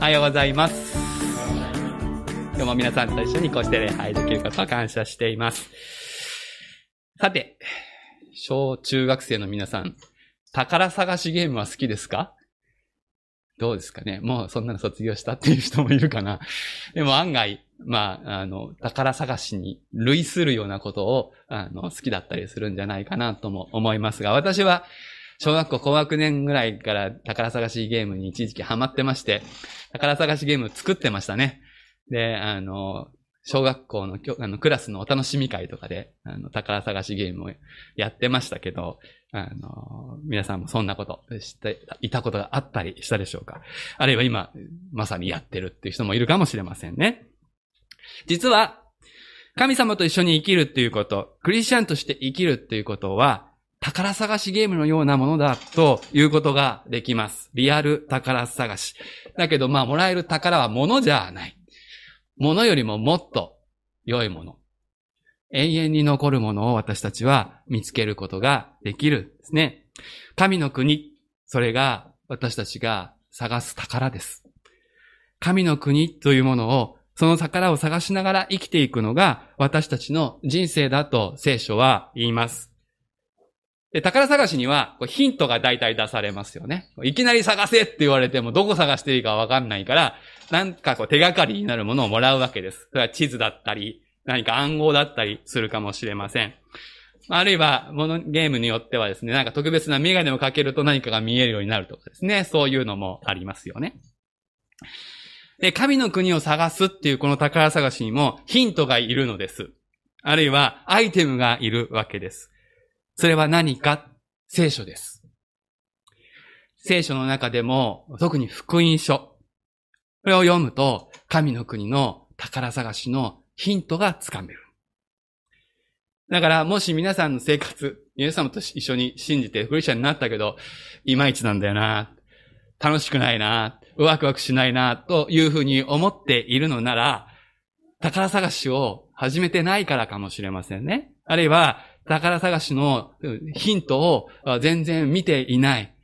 おはようございます。今日も皆さんと一緒にこうして礼拝できることを感謝しています。さて、小中学生の皆さん、宝探しゲームは好きですか？どうですかね？もうそんなの卒業したっていう人もいるかなでも案外、まあ、あの、宝探しに類するようなことを、あの、好きだったりするんじゃないかなとも思いますが、私は、小学校高学年ぐらいから宝探しゲームに一時期ハマってまして、宝探しゲーム作ってましたね。で、あの、小学校のあのクラスのお楽しみ会とかで、あの、宝探しゲームをやってましたけど、あの、皆さんもそんなことしていたことがあったりしたでしょうかあるいは今、まさにやってるっていう人もいるかもしれませんね。実は、神様と一緒に生きるっていうこと、クリスチャンとして生きるっていうことは、宝探しゲームのようなものだということができます。リアル宝探し。だけど、まあ、もらえる宝は物じゃない。物よりももっと良いもの。永遠に残るものを私たちは見つけることができるんですね。神の国、それが私たちが探す宝です。神の国というものをその宝を探しながら生きていくのが私たちの人生だと聖書は言います。で、宝探しにはヒントが大体出されますよね。いきなり探せって言われてもどこ探していいかわかんないから、なんかこう手がかりになるものをもらうわけです。それは地図だったり、何か暗号だったりするかもしれません。あるいは、もの、ゲームによってはですね、なんか特別なメガネをかけると何かが見えるようになるとかですね、そういうのもありますよね。で、神の国を探すっていうこの宝探しにもヒントがいるのです。あるいはアイテムがいるわけです。それは何か？聖書です。聖書の中でも特に福音書。これを読むと神の国の宝探しのヒントがつかめる。だから、もし皆さんの生活、皆様と一緒に信じてクリスチャンになったけど、いまいちなんだよな、楽しくないな、ワクワクしないな、というふうに思っているのなら、宝探しを始めてないからかもしれませんね。あるいは、宝探しのヒントを全然見ていない。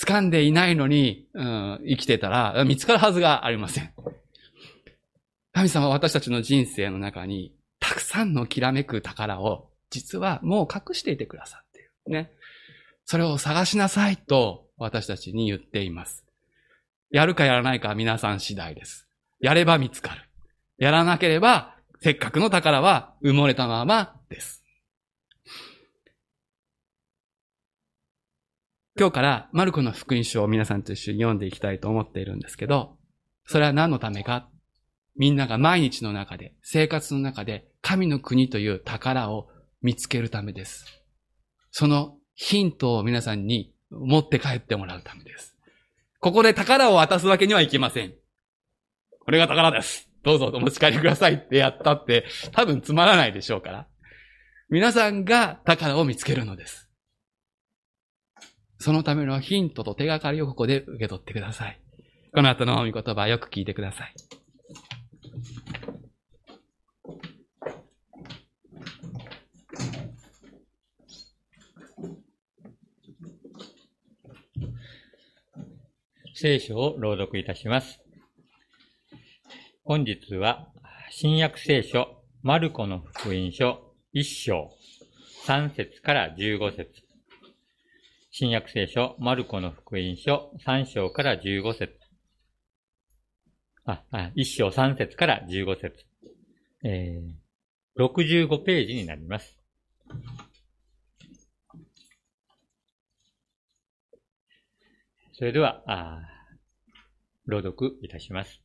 掴んでいないのに、うん、生きてたら見つかるはずがありません。神様は私たちの人生の中にたくさんのきらめく宝を実はもう隠していてくださっている。ね。それを探しなさいと私たちに言っています。やるかやらないかは皆さん次第です。やれば見つかる。やらなければ、せっかくの宝は埋もれたままです。今日からマルコの福音書を皆さんと一緒に読んでいきたいと思っているんですけど、それは何のためか？みんなが毎日の中で、生活の中で神の国という宝を見つけるためです。そのヒントを皆さんに持って帰ってもらうためです。ここで宝を渡すわけにはいきません。これが宝です。どうぞお持ち帰りくださいってやったって多分つまらないでしょうから。皆さんが宝を見つけるのです。そのためのヒントと手がかりをここで受け取ってください。この後の御言葉よく聞いてください。聖書を朗読いたします。本日は、新約聖書、マルコの福音書、1章、3節から15節新約聖書、マルコの福音書、3章から15節あ、あ1章3節から15節えー、65ページになります。それでは、あ朗読いたします。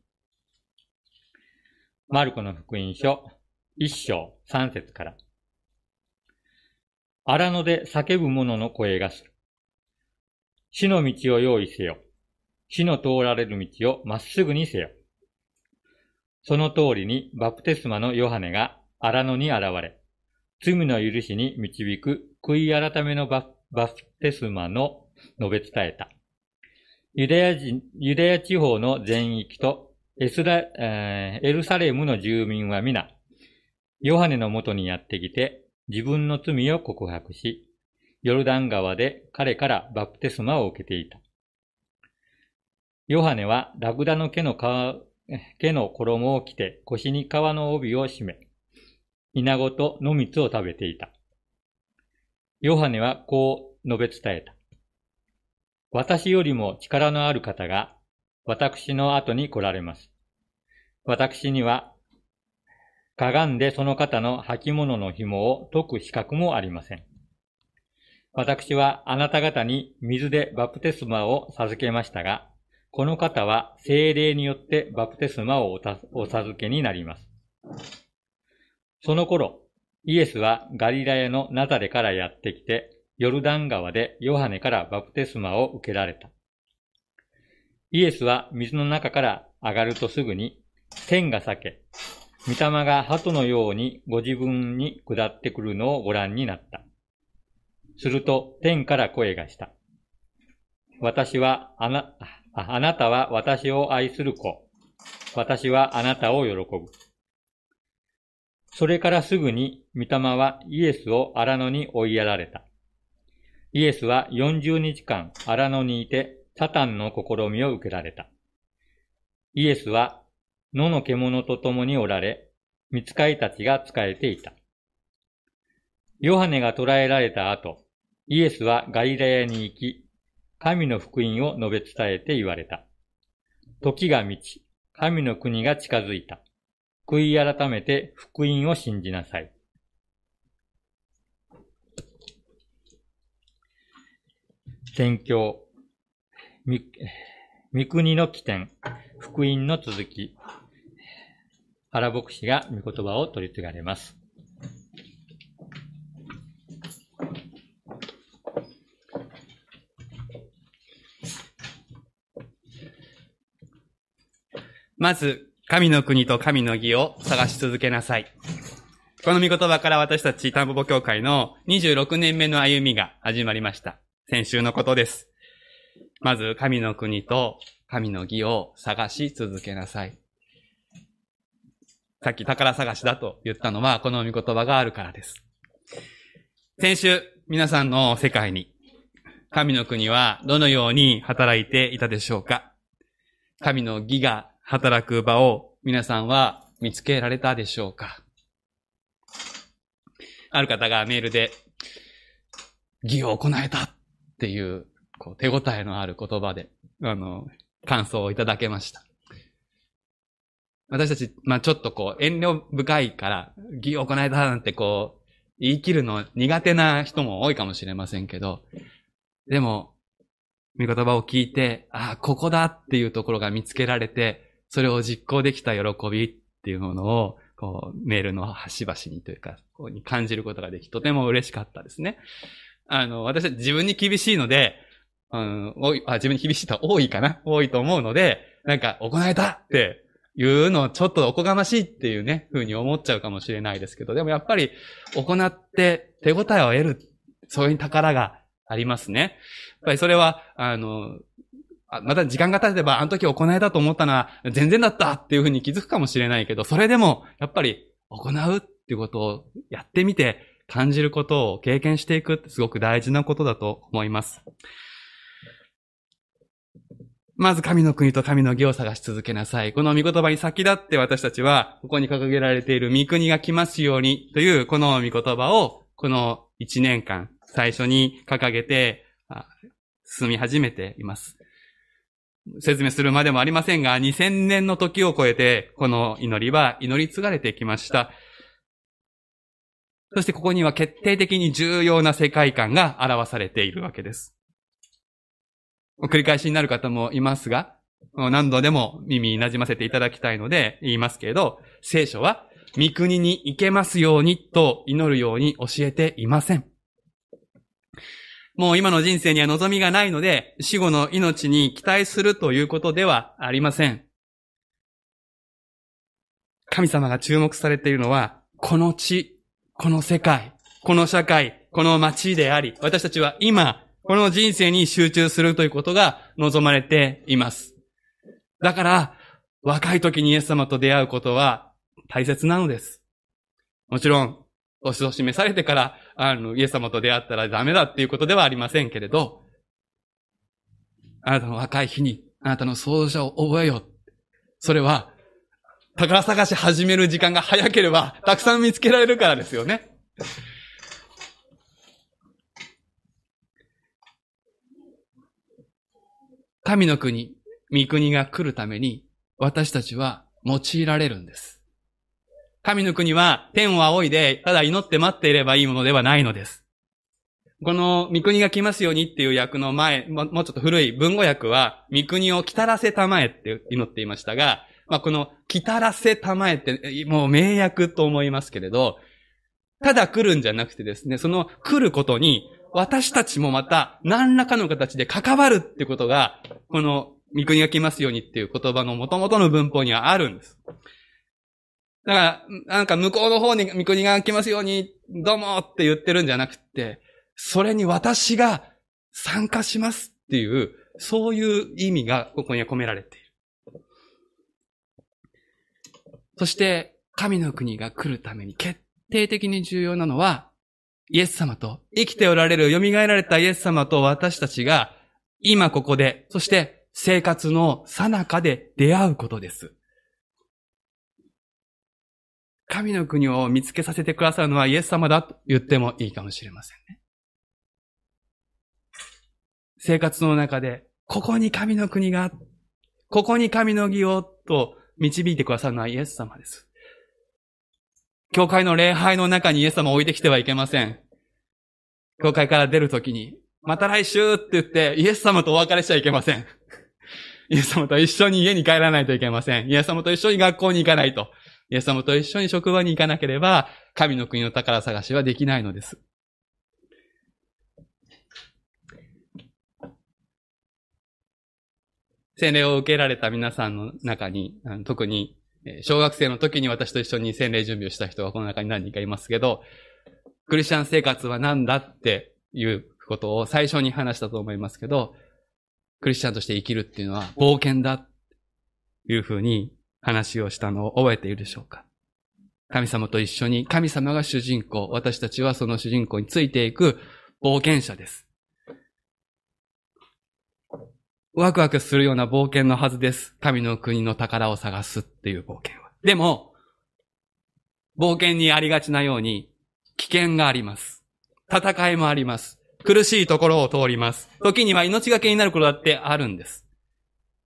マルコの福音書、一章三節から。荒野で叫ぶ者の声がする。死の道を用意せよ。死の通られる道をまっすぐにせよ。その通りにバプテスマのヨハネが荒野に現れ、罪の許しに導く悔い改めのバプテスマの述べ伝えた。ユダヤ人、ユダヤ地方の全域とエスラ、えー、エルサレムの住民は皆、ヨハネのもとにやってきて、自分の罪を告白し、ヨルダン川で彼からバプテスマを受けていた。ヨハネはラクダの毛の、毛の衣を着て腰に皮の帯を締め、稲子と野蜜を食べていた。ヨハネはこう述べ伝えた。私よりも力のある方が私の後に来られます。私には、かがんでその方の履物の紐を解く資格もありません。私はあなた方に水でバプテスマを授けましたが、この方は精霊によってバプテスマをお授けになります。その頃、イエスはガリラヤのナザレからやってきて、ヨルダン川でヨハネからバプテスマを受けられた。イエスは水の中から上がるとすぐに、天が裂け、御霊が鳩のようにご自分に下ってくるのをご覧になった。すると天から声がした。私はあな、あなたは私を愛する子。私はあなたを喜ぶ。それからすぐに、御霊はイエスを荒野に追いやられた。イエスは40日間荒野にいて、サタンの試みを受けられた。イエスは野の獣と共におられ、見つかいたちが仕えていた。ヨハネが捕らえられた後、イエスはガリラヤに行き、神の福音を述べ伝えて言われた。時が満ち、神の国が近づいた。悔い改めて福音を信じなさい。宣教、三国の起点、福音の続き、原牧師が御言葉を取り継がれます。まず、神の国と神の義を探し続けなさい。この御言葉から私たち田んぼ協会の26年目の歩みが始まりました。先週のことです。まず、神の国と神の義を探し続けなさい。さっき宝探しだと言ったのは、この御言葉があるからです。先週、皆さんの世界に、神の国はどのように働いていたでしょうか神の義が働く場を皆さんは見つけられたでしょうか？ある方がメールで、義を行えたっていう、こう手応えのある言葉で、あの、感想をいただけました。私たち、まあちょっとこう、遠慮深いから、義を行えたなんてこう、言い切るの苦手な人も多いかもしれませんけど、でも、見言葉を聞いて、ああ、ここだっていうところが見つけられて、それを実行できた喜びっていうものを、こう、メールの端々にというか、こうに感じることができ、とても嬉しかったですね。あの、私は自分に厳しいので、うん、多い、あ、自分に厳しい人は多いかな？多いと思うので、なんか、行えたっていうのをちょっとおこがましいっていうね、風に思っちゃうかもしれないですけど、でもやっぱり、行って手応えを得る、そういう宝がありますね。やっぱりそれは、あの、また時間が経てば、あの時行えたと思ったのは全然だったっていうふうに気づくかもしれないけど、それでも、やっぱり行うっていうことをやってみて、感じることを経験していくってすごく大事なことだと思います。まず神の国と神の義を探し続けなさい。この御言葉に先立って私たちは、ここに掲げられている御国が来ますようにというこの御言葉を、この一年間、最初に掲げて、進み始めています。説明するまでもありませんが、2000年の時を超えて、この祈りは祈り継がれてきました。そしてここには決定的に重要な世界観が表されているわけです。繰り返しになる方もいますが、何度でも耳に馴染ませていただきたいので言いますけれど、聖書は、御国に行けますようにと祈るように教えていません。もう今の人生には望みがないので、死後の命に期待するということではありません。神様が注目されているのは、この地、この世界、この社会、この街であり、私たちは今、この人生に集中するということが望まれています。だから、若い時にイエス様と出会うことは大切なのです。もちろん、年を示されてから、あの、イエス様と出会ったらダメだっていうことではありませんけれど、あなたの若い日に、あなたの創造者を覚えよう。それは、宝探し始める時間が早ければ、たくさん見つけられるからですよね。神の国、御国が来るために、私たちは用いられるんです。神の国は天を仰いで、ただ祈って待っていればいいものではないのです。この、御国が来ますようにっていう訳の前、もうちょっと古い文語訳は、御国を来たらせたまえって祈っていましたが、まあ、この、来たらせたまえって、もう名訳と思いますけれど、ただ来るんじゃなくてですね、その来ることに、私たちもまた何らかの形で関わるってことが、この御国が来ますようにっていう言葉の元々の文法にはあるんです。だから、なんか向こうの方に御国が来ますように、どうもって言ってるんじゃなくて、それに私が参加しますっていう、そういう意味がここには込められている。そして、神の国が来るために決定的に重要なのは、イエス様と、生きておられる、蘇られたイエス様と私たちが、今ここで、そして生活の最中で出会うことです。神の国を見つけさせてくださるのはイエス様だと言ってもいいかもしれませんね。生活の中で、ここに神の国が、ここに神の義をと導いてくださるのはイエス様です。教会の礼拝の中にイエス様を置いてきてはいけません。教会から出るときに、また来週って言って、イエス様とお別れしちゃいけません。イエス様と一緒に家に帰らないといけません。イエス様と一緒に学校に行かないと。イエス様と一緒に職場に行かなければ、神の国の宝探しはできないのです。洗礼を受けられた皆さんの中に、特に小学生の時に私と一緒に洗礼準備をした人がこの中に何人かいますけど、クリスチャン生活は何だっていうことを最初に話したと思いますけど、クリスチャンとして生きるっていうのは冒険だというふうに話をしたのを覚えているでしょうか？神様と一緒に神様が主人公、私たちはその主人公についていく冒険者です。ワクワクするような冒険のはずです。神の国の宝を探すっていう冒険は。でも、冒険にありがちなように、危険があります。戦いもあります。苦しいところを通ります。時には命がけになることだってあるんです。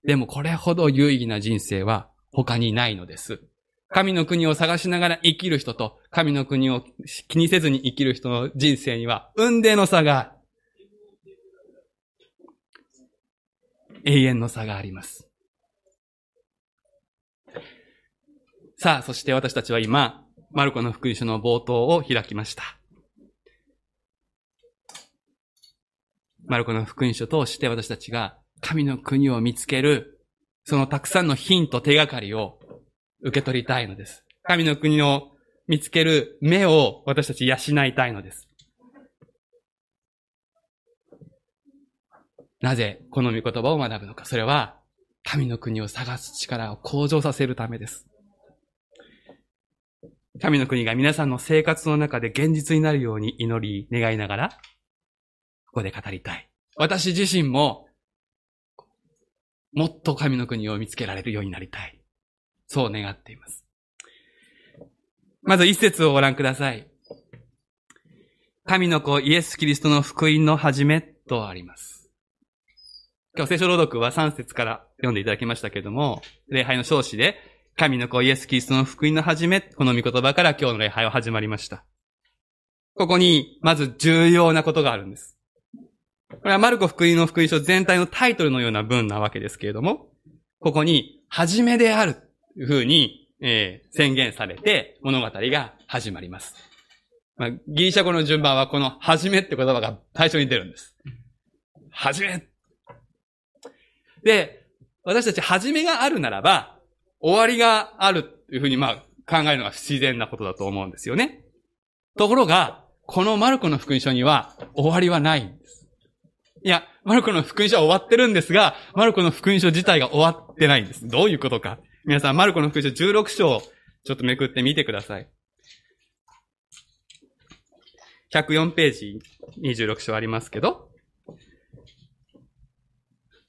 でもこれほど有意義な人生は他にないのです。神の国を探しながら生きる人と、神の国を気にせずに生きる人の人生には、運命の差が永遠の差があります。さあ、そして私たちは今、マルコの福音書の冒頭を開きました。マルコの福音書を通して私たちが神の国を見つける、そのたくさんのヒント、手がかりを受け取りたいのです。神の国を見つける目を私たち養いたいのです。なぜこの御言葉を学ぶのか。それは、神の国を探す力を向上させるためです。神の国が皆さんの生活の中で現実になるように祈り、願いながら、ここで語りたい。私自身も、もっと神の国を見つけられるようになりたい。そう願っています。まず一節をご覧ください。神の子イエス・キリストの福音の始めとあります。今日聖書朗読は3節から読んでいただきましたけれども、礼拝の少子で、神の子イエス・キリストの福音の始め、この御言葉から今日の礼拝は始まりました。ここに、まず重要なことがあるんです。これはマルコ福音の福音書全体のタイトルのような文なわけですけれども、ここに、始めである、というふうに、えー、宣言されて、物語が始まります。まあ、ギリシャ語の順番はこの、始めって言葉が最初に出るんです。始めで、私たち始めがあるならば、終わりがあるというふうにまあ考えるのが不自然なことだと思うんですよね。ところが、このマルコの福音書には終わりはないんです。いや、マルコの福音書は終わってるんですが、マルコの福音書自体が終わってないんです。どういうことか。皆さん、マルコの福音書16章、ちょっとめくってみてください。104ページ26章ありますけど、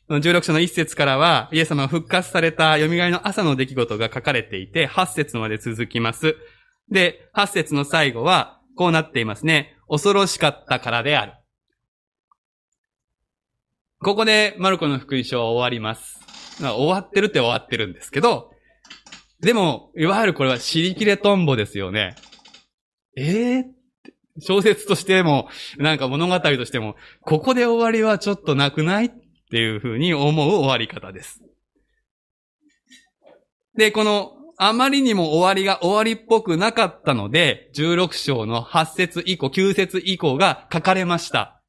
16章の1節からは、イエス様が復活された蘇りの朝の出来事が書かれていて、8節まで続きます。で、8節の最後は、こうなっていますね。恐ろしかったからである。ここでマルコの福音書は終わります。まあ終わってるって終わってるんですけど、でも、いわゆるこれは尻切れトンボですよね。ええー、小説としても、なんか物語としても、ここで終わりはちょっとなくないっていうふうに思う終わり方です。で、この、あまりにも終わりが終わりっぽくなかったので、16章の8節以降、9節以降が書かれました。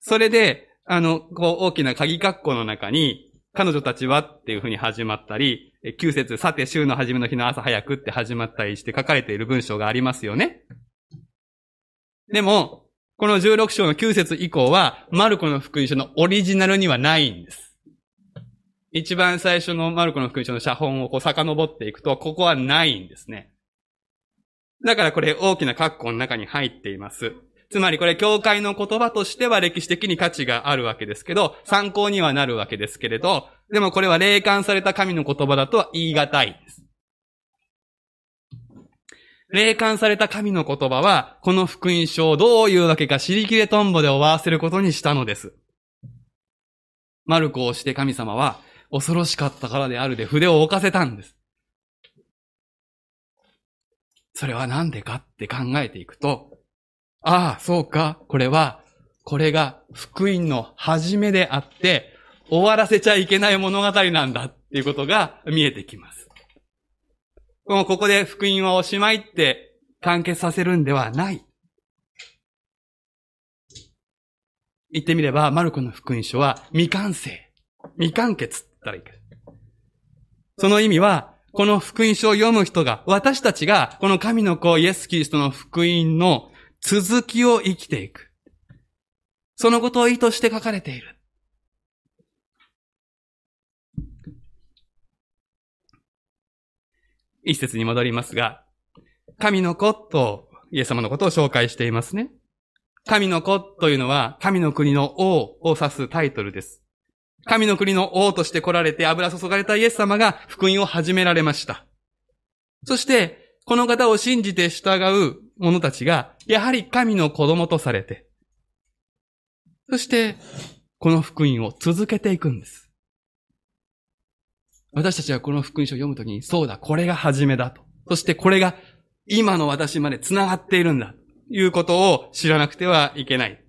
それで、あの、こう、大きな鍵括弧の中に、彼女たちはっていうふうに始まったり、9節さて週の初めの日の朝早くって始まったりして書かれている文章がありますよね。でも、この16章の9節以降は、マルコの福音書のオリジナルにはないんです。一番最初のマルコの福音書の写本をこう遡っていくと、ここはないんですね。だからこれ大きな括弧の中に入っています。つまりこれ教会の言葉としては歴史的に価値があるわけですけど、参考にはなるわけですけれど、でもこれは霊感された神の言葉だとは言い難いです。霊感された神の言葉は、この福音書をどういうわけか尻切れトンボで終わらせることにしたのです。マルコをして神様は、恐ろしかったからであるで筆を置かせたんです。それはなんでかって考えていくと、ああ、そうか。これは、これが福音の始めであって、終わらせちゃいけない物語なんだっていうことが見えてきます。もうここで福音はおしまいって完結させるんではない。言ってみれば、マルコの福音書は未完成。未完結って言ったらいいか。その意味は、この福音書を読む人が、私たちが、この神の子イエス・キリストの福音の続きを生きていく。そのことを意図して書かれている。一節に戻りますが、神の子とイエス様のことを紹介していますね。神の子というのは神の国の王を指すタイトルです。神の国の王として来られて油注がれたイエス様が福音を始められました。そして、この方を信じて従う者たちが、やはり神の子供とされて、そして、この福音を続けていくんです。私たちはこの福音書を読むときに、そうだ、これが始めだと。そしてこれが今の私まで繋がっているんだ。ということを知らなくてはいけない。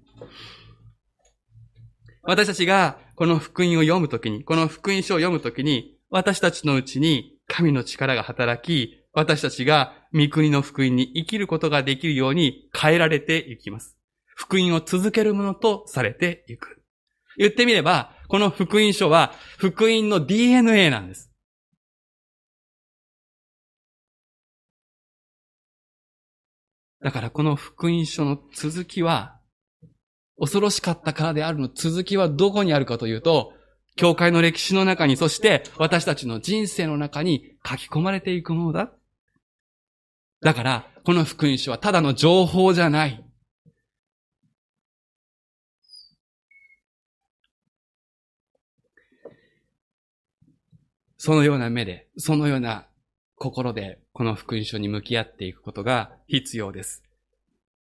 私たちがこの福音を読むときに、この福音書を読むときに、私たちのうちに神の力が働き、私たちが御国の福音に生きることができるように変えられていきます。福音を続けるものとされていく。言ってみれば、この福音書は福音の DNA なんです。だからこの福音書の続きは、恐ろしかったからであるの続きはどこにあるかというと、教会の歴史の中に、そして私たちの人生の中に書き込まれていくものだ。だから、この福音書はただの情報じゃない。そのような目で、そのような心で、この福音書に向き合っていくことが必要です。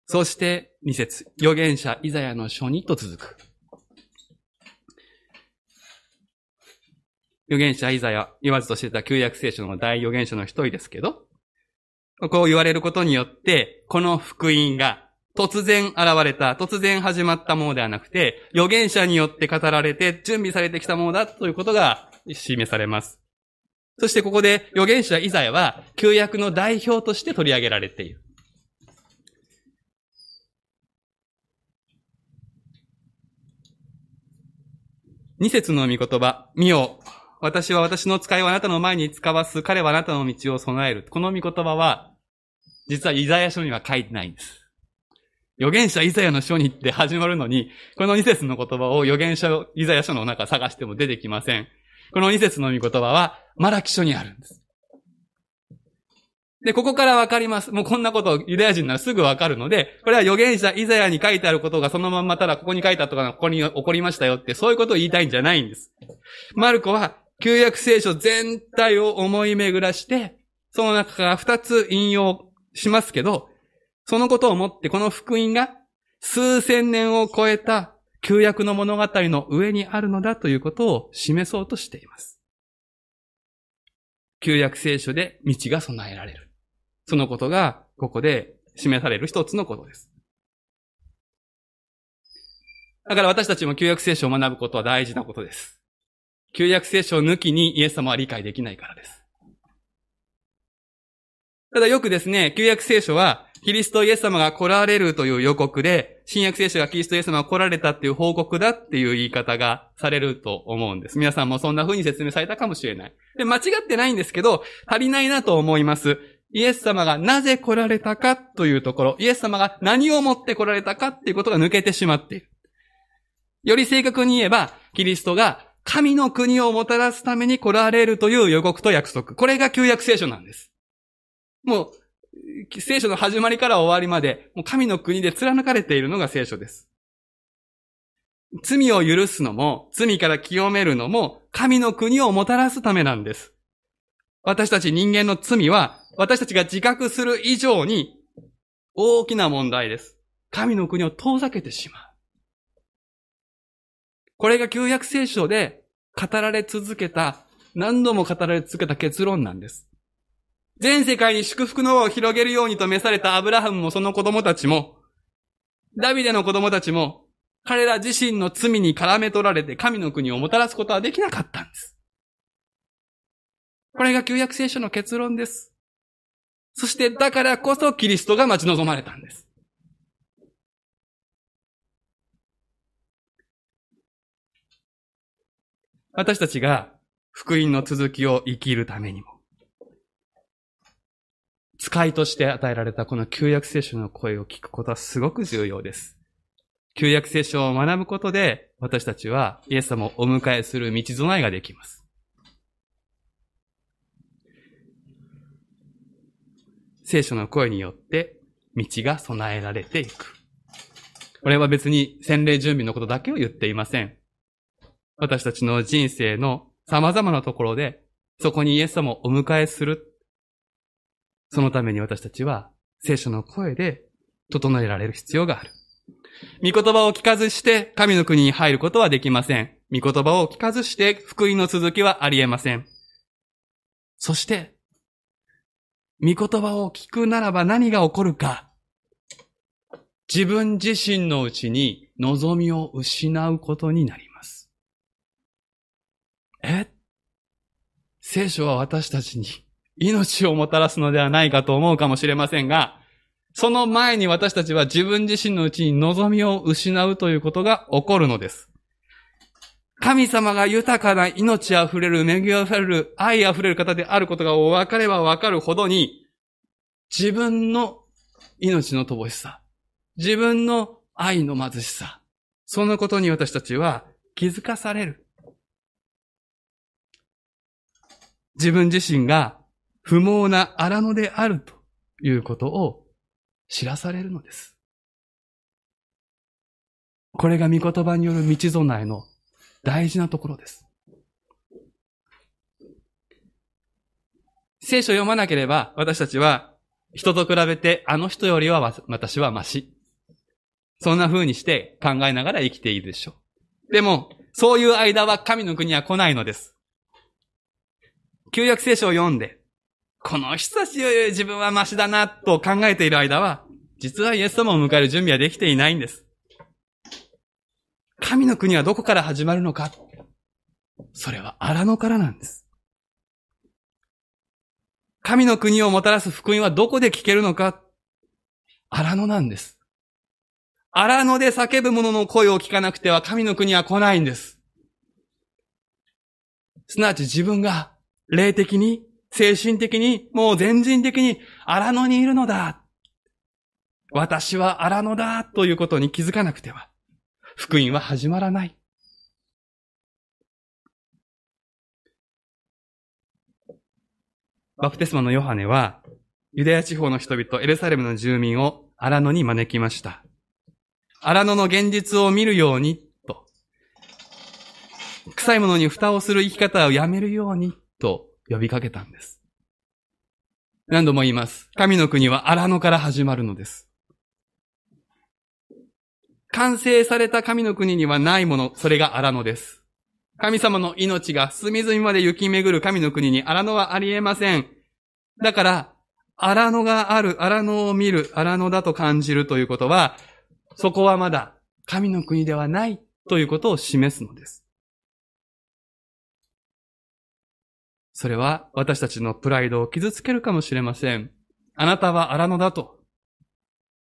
そして、二節、預言者イザヤの書にと続く。預言者イザヤ、言わずとしてた旧約聖書の大預言者の一人ですけど、こう言われることによって、この福音が突然現れた、突然始まったものではなくて、預言者によって語られて準備されてきたものだということが示されます。そしてここで預言者イザヤは旧約の代表として取り上げられている。二節の御言葉、見よ、私は私の使いをあなたの前に使わす。彼はあなたの道を備える。この御言葉は、実はイザヤ書には書いてないんです。預言者イザヤの書にって始まるのに、この二節の言葉を預言者イザヤ書の中探しても出てきません。この二節の御言葉は、マラキ書にあるんです。で、ここからわかります。もうこんなことユダヤ人ならすぐわかるので、これは預言者イザヤに書いてあることがそのまんまただここに書いてあったとかここに起こりましたよってそういうことを言いたいんじゃないんです。マルコは旧約聖書全体を思い巡らして、その中から二つ引用しますけど、そのことをもってこの福音が数千年を超えた旧約の物語の上にあるのだということを示そうとしています。旧約聖書で道が備えられる。そのことが、ここで示される一つのことです。だから私たちも旧約聖書を学ぶことは大事なことです。旧約聖書抜きにイエス様は理解できないからです。ただよくですね、旧約聖書は、キリストイエス様が来られるという予告で、新約聖書がキリストイエス様が来られたっていう報告だっていう言い方がされると思うんです。皆さんもそんな風に説明されたかもしれない。で、間違ってないんですけど、足りないなと思います。イエス様がなぜ来られたかというところ、イエス様が何をもって来られたかっていうことが抜けてしまっている。より正確に言えば、キリストが神の国をもたらすために来られるという予告と約束。これが旧約聖書なんです。もう、聖書の始まりから終わりまで、もう神の国で貫かれているのが聖書です。罪を許すのも、罪から清めるのも、神の国をもたらすためなんです。私たち人間の罪は、私たちが自覚する以上に、大きな問題です。神の国を遠ざけてしまう。これが旧約聖書で語られ続けた、何度も語られ続けた結論なんです。全世界に祝福の輪を広げるようにと召されたアブラハムもその子供たちも、ダビデの子供たちも、彼ら自身の罪に絡め取られて神の国をもたらすことはできなかったんです。これが旧約聖書の結論です。そしてだからこそキリストが待ち望まれたんです。私たちが福音の続きを生きるためにも、使いとして与えられたこの旧約聖書の声を聞くことはすごく重要です。旧約聖書を学ぶことで、私たちはイエス様をお迎えする道備えができます。聖書の声によって道が備えられていく。これは別に洗礼準備のことだけを言っていません。私たちの人生の様々なところで、そこにイエス様をお迎えする。そのために私たちは聖書の声で整えられる必要がある。御言葉を聞かずして神の国に入ることはできません。御言葉を聞かずして福音の続きはあり得ません。そして、御言葉を聞くならば何が起こるか。自分自身のうちに望みを失うことになり。え？聖書は私たちに命をもたらすのではないかと思うかもしれませんが、その前に私たちは自分自身のうちに望みを失うということが起こるのです。神様が豊かな命あふれる、恵みあふれる、愛あふれる方であることが分かれば分かるほどに、自分の命の乏しさ、自分の愛の貧しさ、そのことに私たちは気づかされる。自分自身が不毛な荒野であるということを知らされるのです。これが御言葉による道備えの大事なところです。聖書を読まなければ私たちは人と比べてあの人よりは私はマシ。そんな風にして考えながら生きているでしょう。でも、そういう間は神の国は来ないのです。旧約聖書を読んで、この人たちより自分はマシだなと考えている間は、実はイエス様を迎える準備はできていないんです。神の国はどこから始まるのかそれは荒野からなんです。神の国をもたらす福音はどこで聞けるのか荒野なんです。荒野で叫ぶ者の声を聞かなくては神の国は来ないんです。すなわち自分が霊的に精神的に、もう全人的に荒野にいるのだ。私は荒野だということに気づかなくては、福音は始まらない。バプテスマのヨハネは、ユダヤ地方の人々、エルサレムの住民を荒野に招きました。荒野の現実を見るように、と。臭いものに蓋をする生き方をやめるように、と呼びかけたんです。何度も言います。神の国は荒野から始まるのです。完成された神の国にはないもの、それが荒野です。神様の命が隅々まで行き巡る神の国に荒野はありえません。だから、荒野がある、荒野を見る、荒野だと感じるということは、そこはまだ神の国ではないということを示すのです。それは私たちのプライドを傷つけるかもしれません。あなたは荒野だと。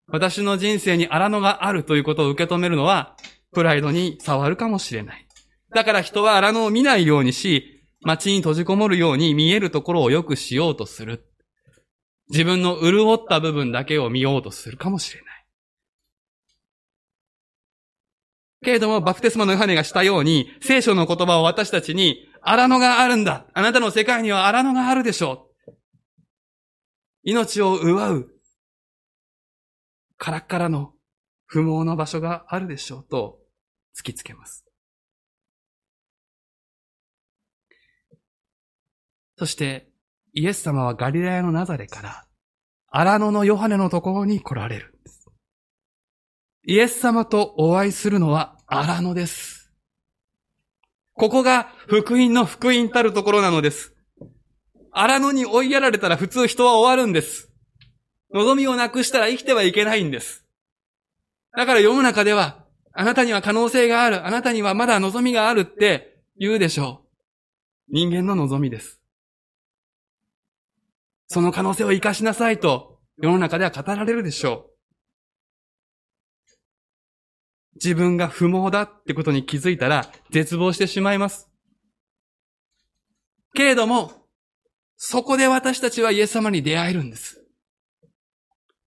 私の人生に荒野があるということを受け止めるのは、プライドに触るかもしれない。だから人は荒野を見ないようにし、街に閉じこもるように見えるところを良くしようとする。自分の潤った部分だけを見ようとするかもしれない。けれども、バプテスマのヨハネがしたように、聖書の言葉を私たちに、荒野があるんだ。あなたの世界には荒野があるでしょう。命を奪う、カラッカラの不毛の場所があるでしょうと突きつけます。そして、イエス様はガリラヤのナザレから、荒野のヨハネのところに来られる。イエス様とお会いするのは荒野です。ここが福音の福音たるところなのです。荒野に追いやられたら普通人は終わるんです。望みをなくしたら生きてはいけないんです。だから世の中では、あなたには可能性がある、あなたにはまだ望みがあるって言うでしょう。人間の望みです。その可能性を活かしなさいと世の中では語られるでしょう。自分が不毛だってことに気づいたら絶望してしまいます。けれども、そこで私たちはイエス様に出会えるんです。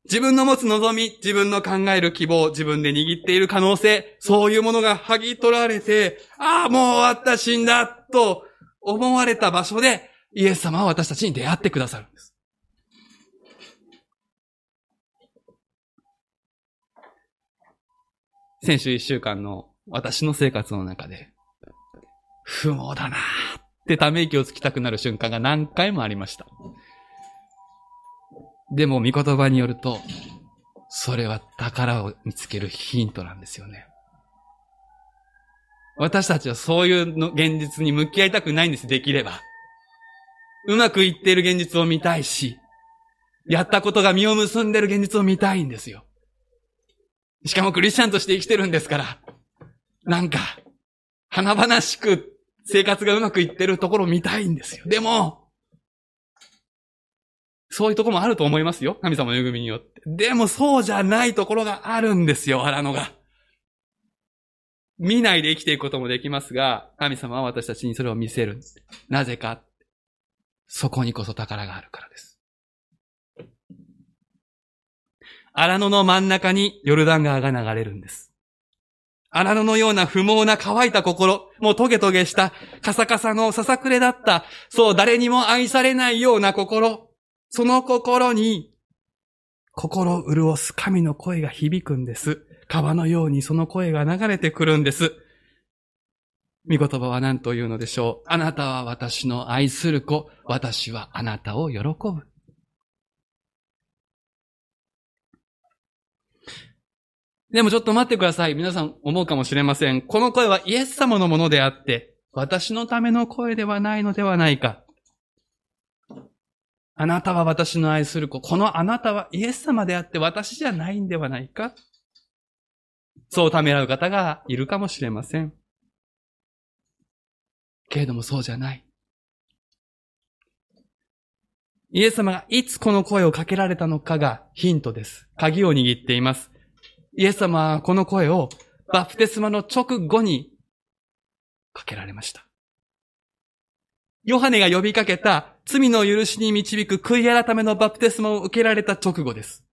自分の持つ望み、自分の考える希望、自分で握っている可能性、そういうものが剥ぎ取られて、ああ、もう終わった、死んだ、と思われた場所で、イエス様は私たちに出会ってくださるんです。先週一週間の私の生活の中で、不毛だなーってため息をつきたくなる瞬間が何回もありました。でも、御言葉によると、それは宝を見つけるヒントなんですよね。私たちはそういうの現実に向き合いたくないんです、できれば。うまくいっている現実を見たいし、やったことが実を結んでいる現実を見たいんですよ。しかもクリスチャンとして生きてるんですから、なんか、華々しく生活がうまくいってるところを見たいんですよ。でも、そういうとこもあると思いますよ。神様の恵みによって。でもそうじゃないところがあるんですよ、荒野が。見ないで生きていくこともできますが、神様は私たちにそれを見せる。なぜか。そこにこそ宝があるからです。荒野の真ん中にヨルダン川が流れるんです。荒野のような不毛な乾いた心、もうトゲトゲした、カサカサのささくれだった、そう誰にも愛されないような心、その心に、心を潤す神の声が響くんです。川のようにその声が流れてくるんです。見言葉は何と言うのでしょう。あなたは私の愛する子、私はあなたを喜ぶ。でもちょっと待ってください。皆さん思うかもしれません。この声はイエス様のものであって、私のための声ではないのではないか。あなたは私の愛する子。このあなたはイエス様であって私じゃないんではないかそうためらう方がいるかもしれません。けれどもそうじゃない。イエス様がいつこの声をかけられたのかがヒントです。鍵を握っています。イエス様はこの声をバプテスマの直後にかけられました。ヨハネが呼びかけた罪の許しに導く悔い改めのバプテスマを受けられた直後です。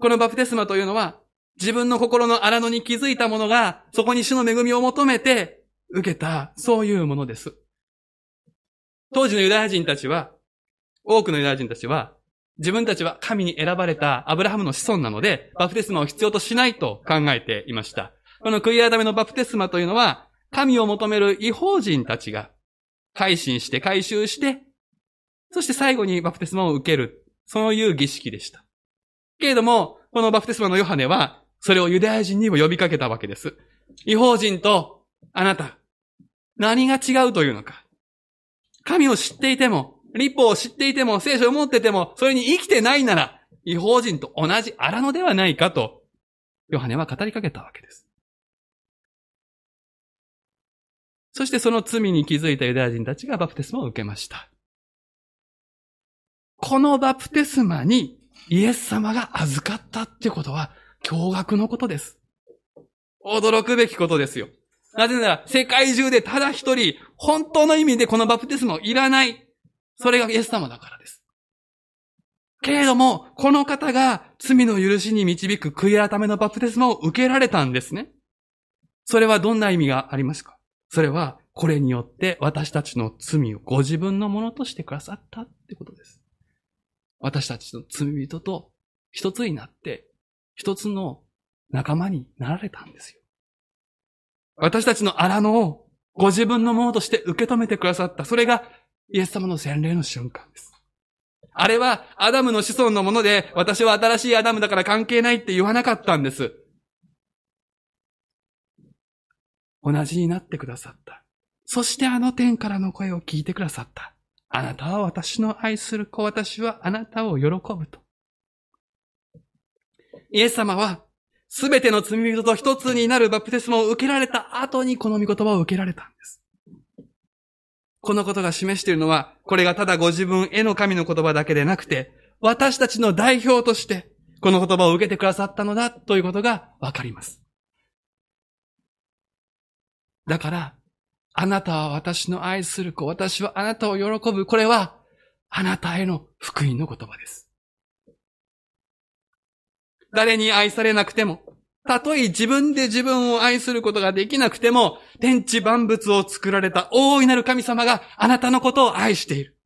このバプテスマというのは、自分の心の荒野に気づいた者が、そこに主の恵みを求めて受けた、そういうものです。当時のユダヤ人たちは、多くのユダヤ人たちは、自分たちは神に選ばれたアブラハムの子孫なので、バプテスマを必要としないと考えていました。この悔い改めのバプテスマというのは、神を求める違法人たちが、改心して改修して、そして最後にバプテスマを受ける。そういう儀式でした。けれども、このバプテスマのヨハネは、それをユダヤ人にも呼びかけたわけです。違法人とあなた、何が違うというのか。神を知っていても、立法を知っていても、聖書を持ってても、それに生きてないなら、違法人と同じ荒野ではないかと、ヨハネは語りかけたわけです。そしてその罪に気づいたユダヤ人たちがバプテスマを受けました。このバプテスマにイエス様が預かったってことは驚愕のことです。驚くべきことですよ。なぜなら世界中でただ一人本当の意味でこのバプテスマをいらない。それがイエス様だからです。けれども、この方が罪の許しに導く悔い改めのバプテスマを受けられたんですね。それはどんな意味がありますか？それは、これによって私たちの罪をご自分のものとしてくださったってことです。私たちの罪人と一つになって、一つの仲間になられたんですよ。私たちの荒野をご自分のものとして受け止めてくださった。それがイエス様の洗礼の瞬間です。あれはアダムの子孫のもので、私は新しいアダムだから関係ないって言わなかったんです。同じになってくださった。そしてあの天からの声を聞いてくださった。あなたは私の愛する子、私はあなたを喜ぶと。イエス様は、すべての罪人と一つになるバプテスマを受けられた後にこの御言葉を受けられたんです。このことが示しているのは、これがただご自分への神の言葉だけでなくて、私たちの代表として、この言葉を受けてくださったのだということがわかります。だから、あなたは私の愛する子、私はあなたを喜ぶ。これは、あなたへの福音の言葉です。誰に愛されなくても、たとえ自分で自分を愛することができなくても、天地万物を作られた大いなる神様があなたのことを愛している。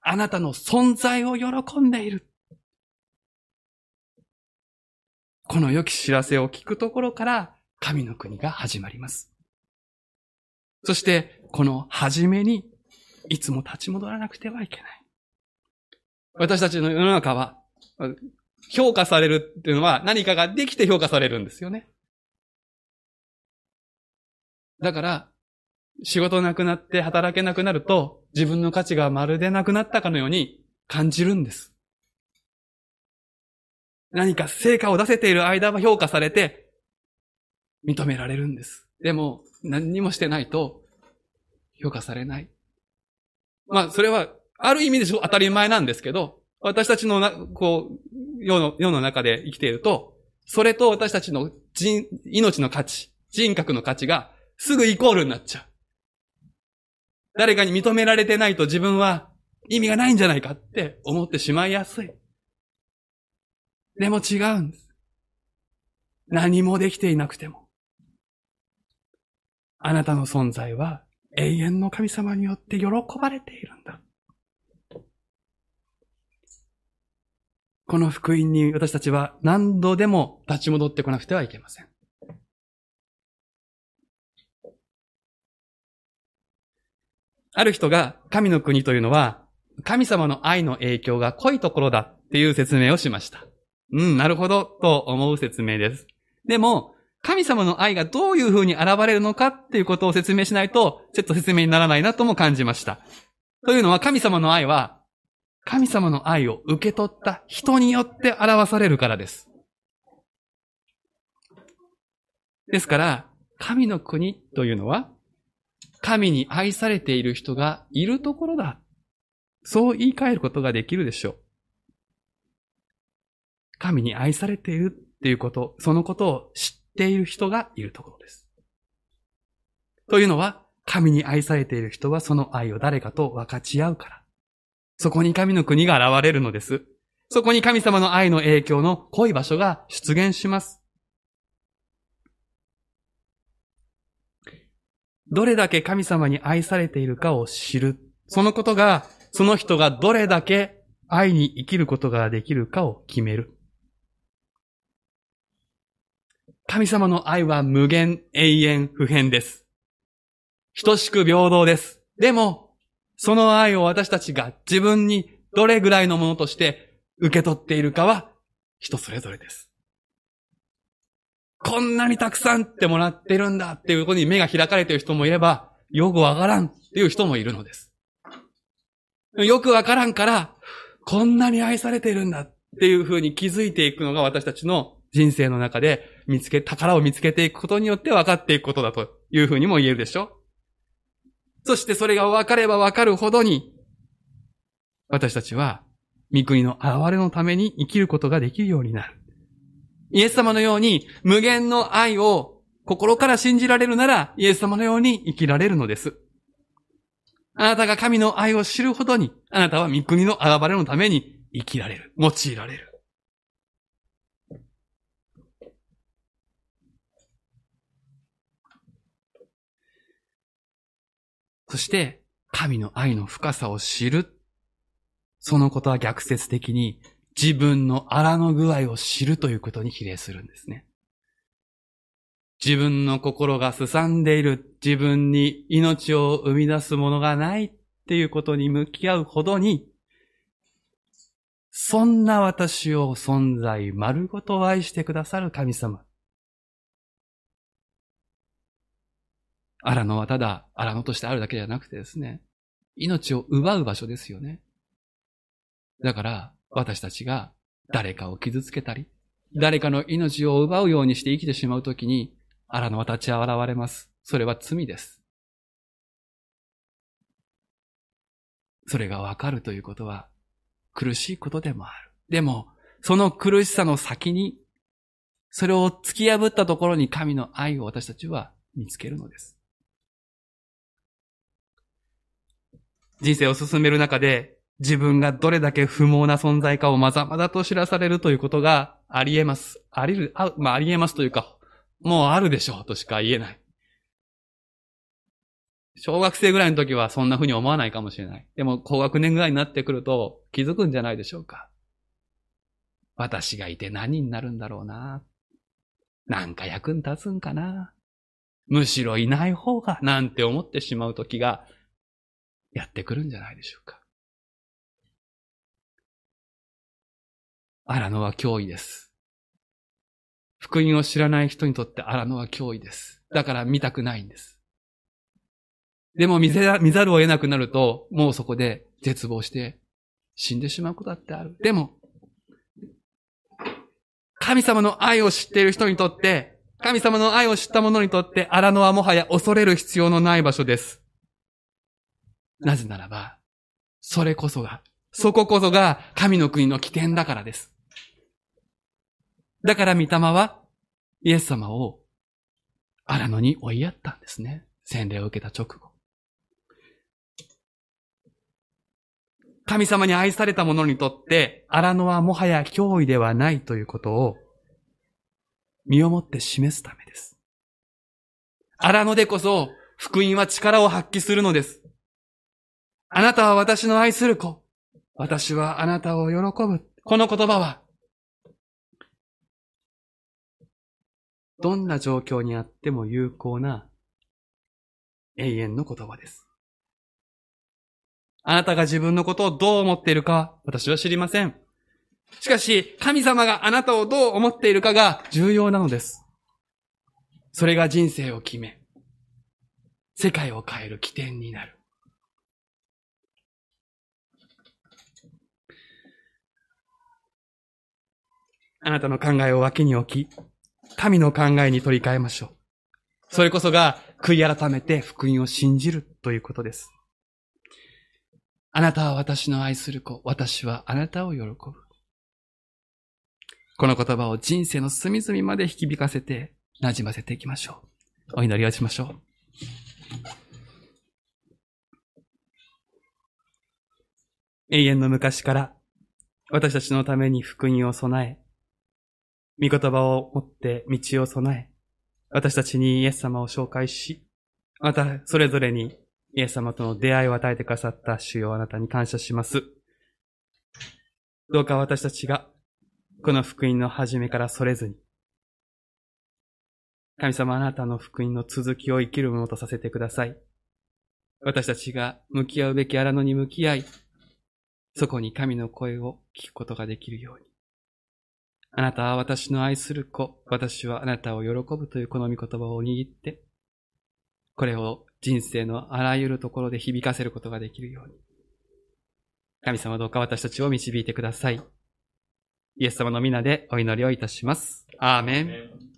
あなたの存在を喜んでいる。この良き知らせを聞くところから神の国が始まります。そして、この初めに、いつも立ち戻らなくてはいけない。私たちの世の中は、評価されるっていうのは何かができて評価されるんですよね。だから、仕事なくなって働けなくなると、自分の価値がまるでなくなったかのように感じるんです。何か成果を出せている間は評価されて、認められるんです。でも、何にもしてないと、評価されない。まあ、それは、ある意味で当たり前なんですけど、私たちのな、こう、世の、世の中で生きていると、それと私たちの人、命の価値、人格の価値がすぐイコールになっちゃう。誰かに認められてないと自分は意味がないんじゃないかって思ってしまいやすい。でも違うんです。何もできていなくても。あなたの存在は永遠の神様によって喜ばれているんだ。この福音に私たちは何度でも立ち戻ってこなくてはいけません。ある人が神の国というのは神様の愛の影響が濃いところだっていう説明をしました。うん、なるほどと思う説明です。でも、神様の愛がどういう風に現れるのかっていうことを説明しないと、ちょっと説明にならないなとも感じました。というのは神様の愛は、神様の愛を受け取った人によって表されるからです。ですから、神の国というのは、神に愛されている人がいるところだ。そう言い換えることができるでしょう。神に愛されているっていうこと、そのことを知っている人がいるところです。というのは、神に愛されている人はその愛を誰かと分かち合うから。そこに神の国が現れるのです。そこに神様の愛の影響の濃い場所が出現します。どれだけ神様に愛されているかを知る。そのことがその人がどれだけ愛に生きることができるかを決める。神様の愛は無限、永遠、不変です。等しく平等です。でも、その愛を私たちが自分にどれぐらいのものとして受け取っているかは人それぞれです。こんなにたくさんってもらってるんだっていうことに目が開かれている人もいれば、よくわからんっていう人もいるのです。よくわからんから、こんなに愛されているんだっていうふうに気づいていくのが私たちの人生の中で見つけ、宝を見つけていくことによって分かっていくことだというふうにも言えるでしょうそしてそれが分かれば分かるほどに、私たちは、御国の現れのために生きることができるようになる。イエス様のように無限の愛を心から信じられるなら、イエス様のように生きられるのです。あなたが神の愛を知るほどに、あなたは御国の現れのために生きられる。用いられる。そして、神の愛の深さを知る。そのことは逆説的に自分の荒の具合を知るということに比例するんですね。自分の心がすさんでいる、自分に命を生み出すものがないっていうことに向き合うほどに、そんな私を存在丸ごと愛してくださる神様。荒野はただ荒野としてあるだけじゃなくてですね、命を奪う場所ですよね。だから私たちが誰かを傷つけたり、誰かの命を奪うようにして生きてしまうときに、荒野は立ち現れます。それは罪です。それがわかるということは苦しいことでもある。でも、その苦しさの先に、それを突き破ったところに神の愛を私たちは見つけるのです。人生を進める中で、自分がどれだけ不毛な存在かをまざまざと知らされるということがあり得ます。ありる、あ、まあ、あり得ますというか、もうあるでしょうとしか言えない。小学生ぐらいの時はそんな風に思わないかもしれない。でも高学年ぐらいになってくると気づくんじゃないでしょうか。私がいて何になるんだろうな。なんか役に立つんかな。むしろいない方がなんて思ってしまう時がやってくるんじゃないでしょうか。荒野は脅威です。福音を知らない人にとって荒野は脅威です。だから見たくないんです。でも見ざ見ざるを得なくなると、もうそこで絶望して死んでしまうことだってある。でも、神様の愛を知っている人にとって、神様の愛を知った者にとって、荒野はもはや恐れる必要のない場所です。なぜならば、それこそが、そここそが神の国の起点だからです。だから御霊は、イエス様を荒野に追いやったんですね。洗礼を受けた直後。神様に愛された者にとって、荒野はもはや脅威ではないということを、身をもって示すためです。荒野でこそ、福音は力を発揮するのです。あなたは私の愛する子。私はあなたを喜ぶ。この言葉は、どんな状況にあっても有効な永遠の言葉です。あなたが自分のことをどう思っているか、私は知りません。しかし、神様があなたをどう思っているかが重要なのです。それが人生を決め、世界を変える起点になる。あなたの考えを脇に置き、神の考えに取り替えましょう。それこそが悔い改めて福音を信じるということです。あなたは私の愛する子、私はあなたを喜ぶ。この言葉を人生の隅々まで引きびかせて馴染ませていきましょう。お祈りをしましょう。永遠の昔から私たちのために福音を備え、御言葉を持って道を備え、私たちにイエス様を紹介し、またそれぞれにイエス様との出会いを与えてくださった主よあなたに感謝します。どうか私たちが、この福音の始めからそれずに、神様あなたの福音の続きを生きるものとさせてください。私たちが向き合うべき荒野に向き合い、そこに神の声を聞くことができるように。あなたは私の愛する子、私はあなたを喜ぶというこの御言葉を握って、これを人生のあらゆるところで響かせることができるように。神様どうか私たちを導いてください。イエス様の皆でお祈りをいたします。アーメン。